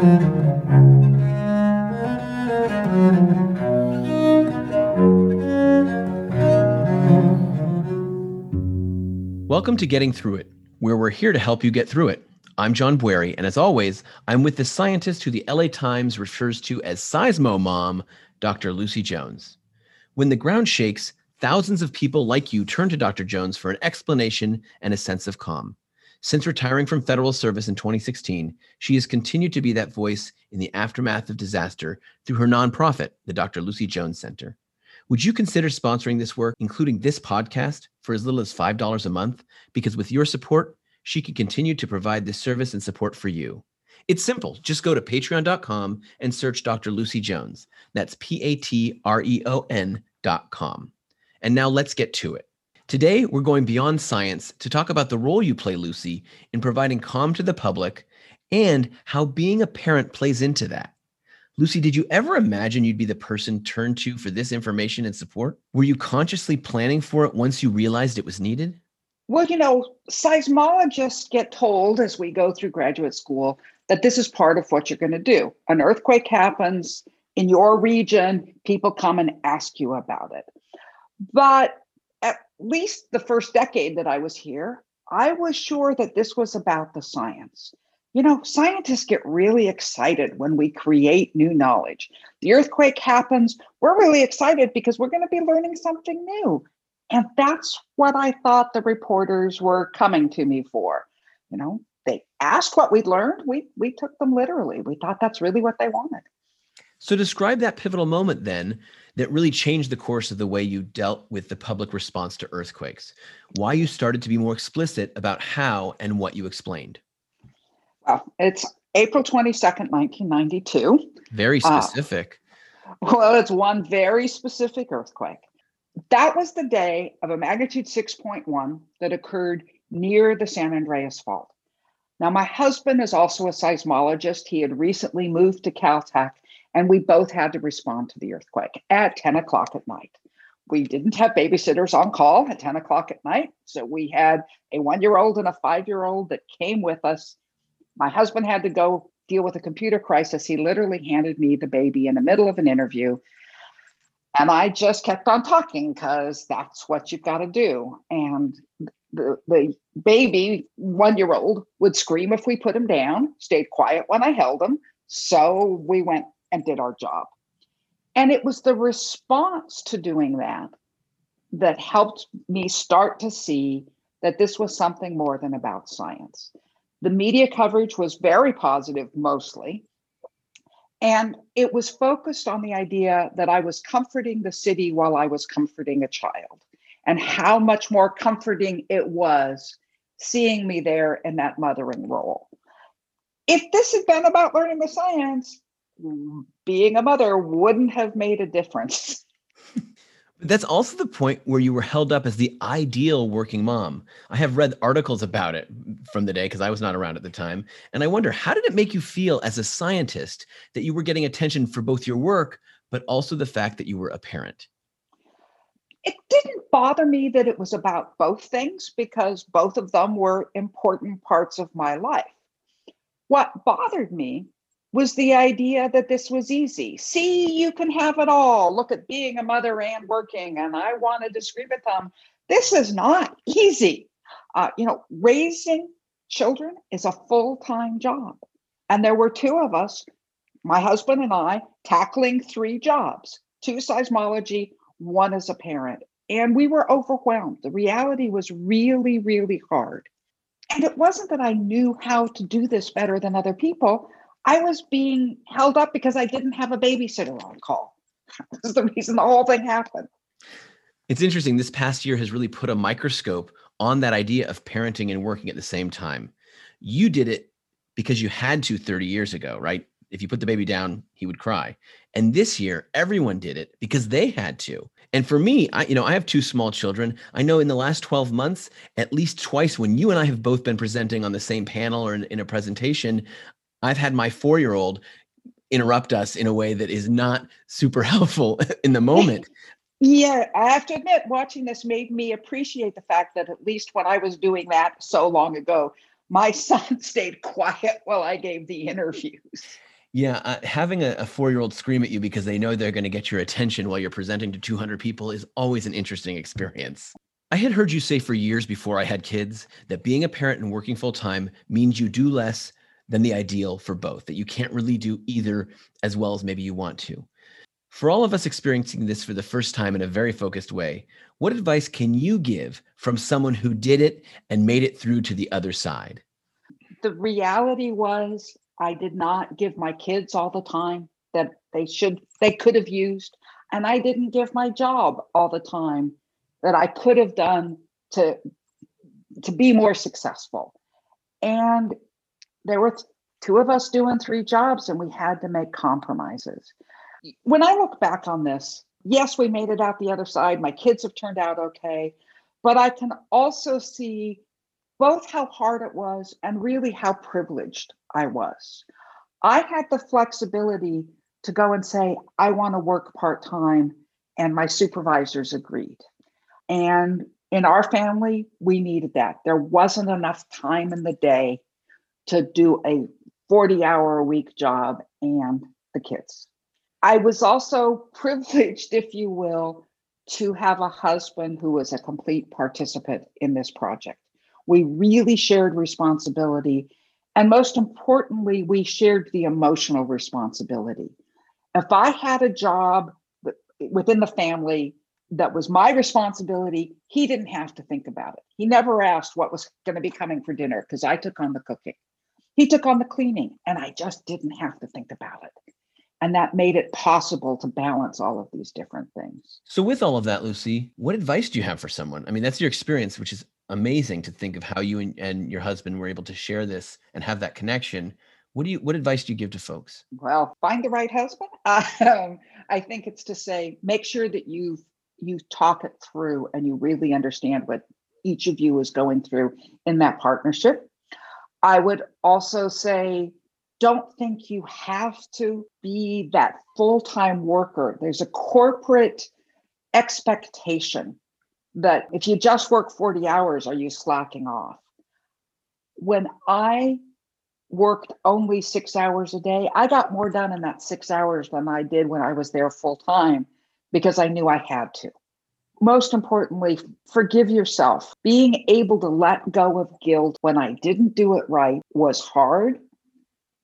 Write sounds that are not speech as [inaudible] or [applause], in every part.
Welcome to Getting Through It, where we're here to help you get through it. I'm John Bwarie, and as always, I'm with the scientist who the LA Times refers to as Seismo Mom, Dr. Lucy Jones. When the ground shakes, thousands of people like you turn to Dr. Jones for an explanation and a sense of calm. Since retiring from federal service in 2016, she has continued to be that voice in the aftermath of disaster through her nonprofit, the Dr. Lucy Jones Center. Would you consider sponsoring this work, including this podcast, for as little as $5 a month? Because with your support, she can continue to provide this service and support for you. It's simple. Just go to patreon.com and search Dr. Lucy Jones. That's P A T R E O N.com. And now let's get to it. Today, we're going beyond science to talk about the role you play, Lucy, in providing calm to the public and how being a parent plays into that. Lucy, did you ever imagine you'd be the person turned to for this information and support? Were you consciously planning for it once you realized it was needed? Well, you know, seismologists get told as we go through graduate school that this is part of what you're going to do. An earthquake happens in your region, people come and ask you about it. But least the first decade that I was here, I was sure that this was about the science. You know, scientists get really excited when we create new knowledge. The earthquake happens, we're really excited because we're going to be learning something new. And that's what I thought the reporters were coming to me for. You know, they asked what we'd learned, we we took them literally. We thought that's really what they wanted. So describe that pivotal moment then that really changed the course of the way you dealt with the public response to earthquakes. Why you started to be more explicit about how and what you explained. Well, it's April 22nd, 1992. Very uh, specific. Uh, well, it's one very specific earthquake. That was the day of a magnitude 6.1 that occurred near the San Andreas Fault. Now, my husband is also a seismologist. He had recently moved to Caltech, and we both had to respond to the earthquake at 10 o'clock at night. We didn't have babysitters on call at 10 o'clock at night. So we had a one year old and a five year old that came with us my husband had to go deal with a computer crisis. He literally handed me the baby in the middle of an interview. And I just kept on talking because that's what you've got to do. And the, the baby, one year old, would scream if we put him down, stayed quiet when I held him. So we went and did our job. And it was the response to doing that that helped me start to see that this was something more than about science. The media coverage was very positive, mostly. And it was focused on the idea that I was comforting the city while I was comforting a child, and how much more comforting it was seeing me there in that mothering role. If this had been about learning the science, being a mother wouldn't have made a difference. But [laughs] that's also the point where you were held up as the ideal working mom. I have read articles about it from the day because I was not around at the time. And I wonder, how did it make you feel as a scientist that you were getting attention for both your work, but also the fact that you were a parent? It didn't bother me that it was about both things because both of them were important parts of my life. What bothered me was the idea that this was easy. See, you can have it all. Look at being a mother and working. And I wanted to scream at them. This is not easy. Uh, you know, raising children is a full time job. And there were two of us, my husband and I, tackling three jobs two seismology, one as a parent. And we were overwhelmed. The reality was really, really hard. And it wasn't that I knew how to do this better than other people. I was being held up because I didn't have a babysitter on call. [laughs] That's the reason the whole thing happened. It's interesting. This past year has really put a microscope on that idea of parenting and working at the same time. You did it because you had to 30 years ago, right? If you put the baby down, he would cry. And this year, everyone did it because they had to. And for me, I, you know, I have two small children. I know in the last 12 months, at least twice when you and I have both been presenting on the same panel or in, in a presentation, I've had my four year old interrupt us in a way that is not super [laughs] helpful in the moment. Yeah, I have to admit, watching this made me appreciate the fact that at least when I was doing that so long ago, my [laughs] son stayed quiet while I gave the interviews. Yeah, uh, having a, a four year old scream at you because they know they're going to get your attention while you're presenting to 200 people is always an interesting experience. I had heard you say for years before I had kids that being a parent and working full time means you do less than the ideal for both, that you can't really do either as well as maybe you want to. For all of us experiencing this for the first time in a very focused way, what advice can you give from someone who did it and made it through to the other side? The reality was I did not give my kids all the time that they should they could have used and I didn't give my job all the time that I could have done to to be more successful. And there were two of us doing three jobs and we had to make compromises. When I look back on this, yes, we made it out the other side. My kids have turned out okay, but I can also see both how hard it was and really how privileged I was. I had the flexibility to go and say, I want to work part time, and my supervisors agreed. And in our family, we needed that. There wasn't enough time in the day to do a 40 hour a week job and the kids. I was also [laughs] privileged, if you will, to have a husband who was a complete participant in this project. We really shared responsibility. And most importantly, we shared the emotional responsibility. If I had a job within the family that was my responsibility, he didn't have to think about it. He never asked what was going to be coming for dinner because I took on the cooking. He took on the cleaning, and I just didn't have to think about it. And that made it possible to balance all of these different things. So, with all of that, Lucy, what advice do you have for someone? I mean, that's your experience, which is amazing to think of how you and, and your husband were able to share this and have that connection. What do you? What advice do you give to folks? Well, find the right husband. [laughs] Um, I think it's to say make sure that you you talk it through and you really understand what each of you is going through in that partnership. I would also say don't think you have to be that full time worker. There's a corporate expectation that if you just work 40 hours, are you slacking off? When I worked only six hours a day, I got more done in that six hours than I did when I was there full time because I knew I had to. Most importantly, forgive yourself. Being able to let go of guilt when I didn't do it right was hard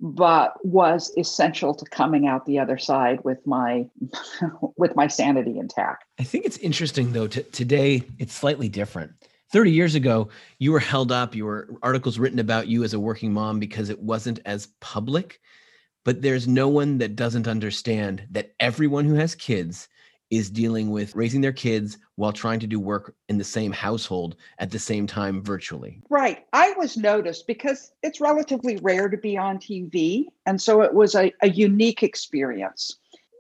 but was essential to coming out the other side with my [laughs] with my sanity intact. I think it's interesting though t- today it's slightly different. 30 years ago you were held up you were articles written about you as a working mom because it wasn't as public but there's no one that doesn't understand that everyone who has kids is dealing with raising their kids while trying to do work in the same household at the same time virtually. Right. I was noticed because it's relatively rare to be on TV. And so it was a, a unique experience.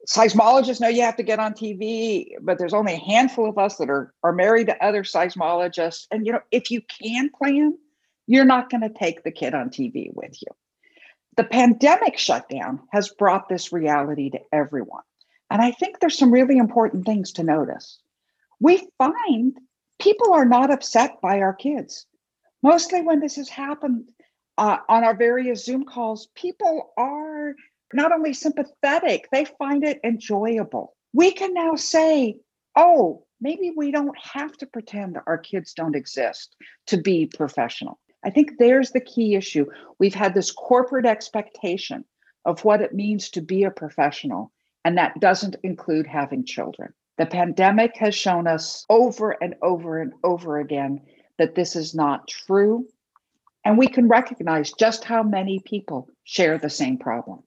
Seismologists know you have to get on TV, but there's only a handful of us that are, are married to other seismologists. And, you know, if you can plan, you're not going to take the kid on TV with you. The pandemic shutdown has brought this reality to everyone. And I think there's some really important things to notice. We find people are not upset by our kids. Mostly when this has happened uh, on our various Zoom calls, people are not only sympathetic, they find it enjoyable. We can now say, oh, maybe we don't have to pretend our kids don't exist to be professional. I think there's the key issue. We've had this corporate expectation of what it means to be a professional. And that doesn't include having children. The pandemic has shown us over and over and over again that this is not true. And we can recognize just how many people share the same problem.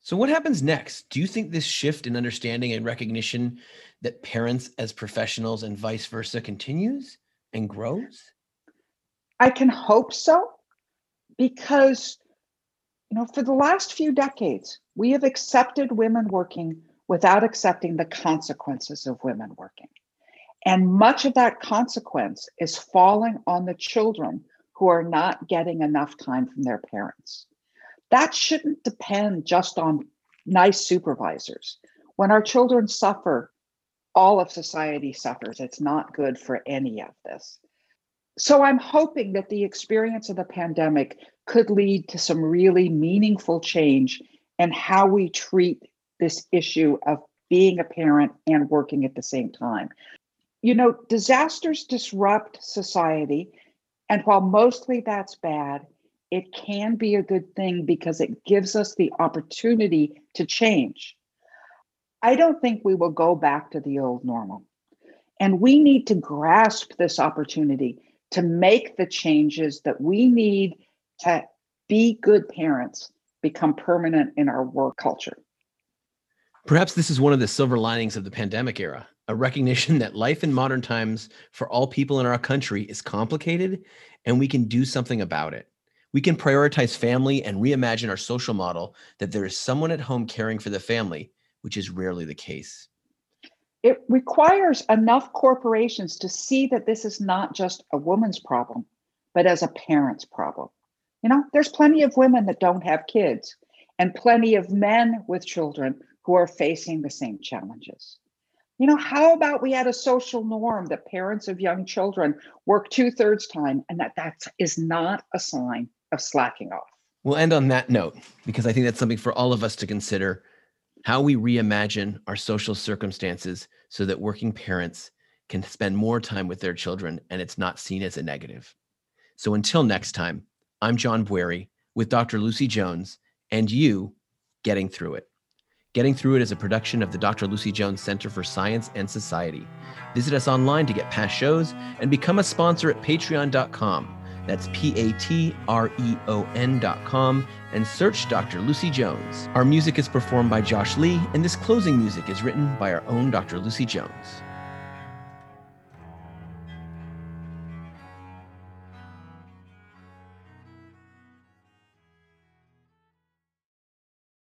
So, what happens next? Do you think this shift in understanding and recognition that parents as professionals and vice versa continues and grows? I can hope so because you know, for the last few decades, we have accepted women working without accepting the consequences of women working. And much of that consequence is falling on the children who are not getting enough time from their parents. That shouldn't depend just on nice supervisors. When our children suffer, all of society suffers. It's not good for any of this. So I'm hoping that the experience of the pandemic could lead to some really meaningful change and how we treat this issue of being a parent and working at the same time. You know, disasters disrupt society. And while mostly that's bad, it can be a good thing because it gives us the opportunity to change. I don't think we will go back to the old normal. And we need to grasp this opportunity to make the changes that we need to be good parents become permanent in our work culture. Perhaps this is one of the silver linings of the pandemic era a recognition that life in modern times for all people in our country is complicated and we can do something about it. We can prioritize family and reimagine our social model that there is someone at home caring for the family, which is rarely the case. It requires enough corporations to see that this is not just a woman's problem, but as a parent's problem. You know, there's plenty of women that don't have kids and plenty of men with children who are facing the same challenges. You know, how about we had a social norm that parents of young children work two thirds time and that that is not a sign of slacking off? We'll end on that note because I think that's something for all of us to consider how we reimagine our social circumstances so that working parents can spend more time with their children and it's not seen as a negative. So until next time, I'm John Bwarie with Dr. Lucy Jones and you getting through it. Getting Through It is a production of the Dr. Lucy Jones Center for Science and Society. Visit us online to get past shows and become a sponsor at patreon.com. That's P A T R E O N.com and search Dr. Lucy Jones. Our music is performed by Josh Lee, and this closing music is written by our own Dr. Lucy Jones.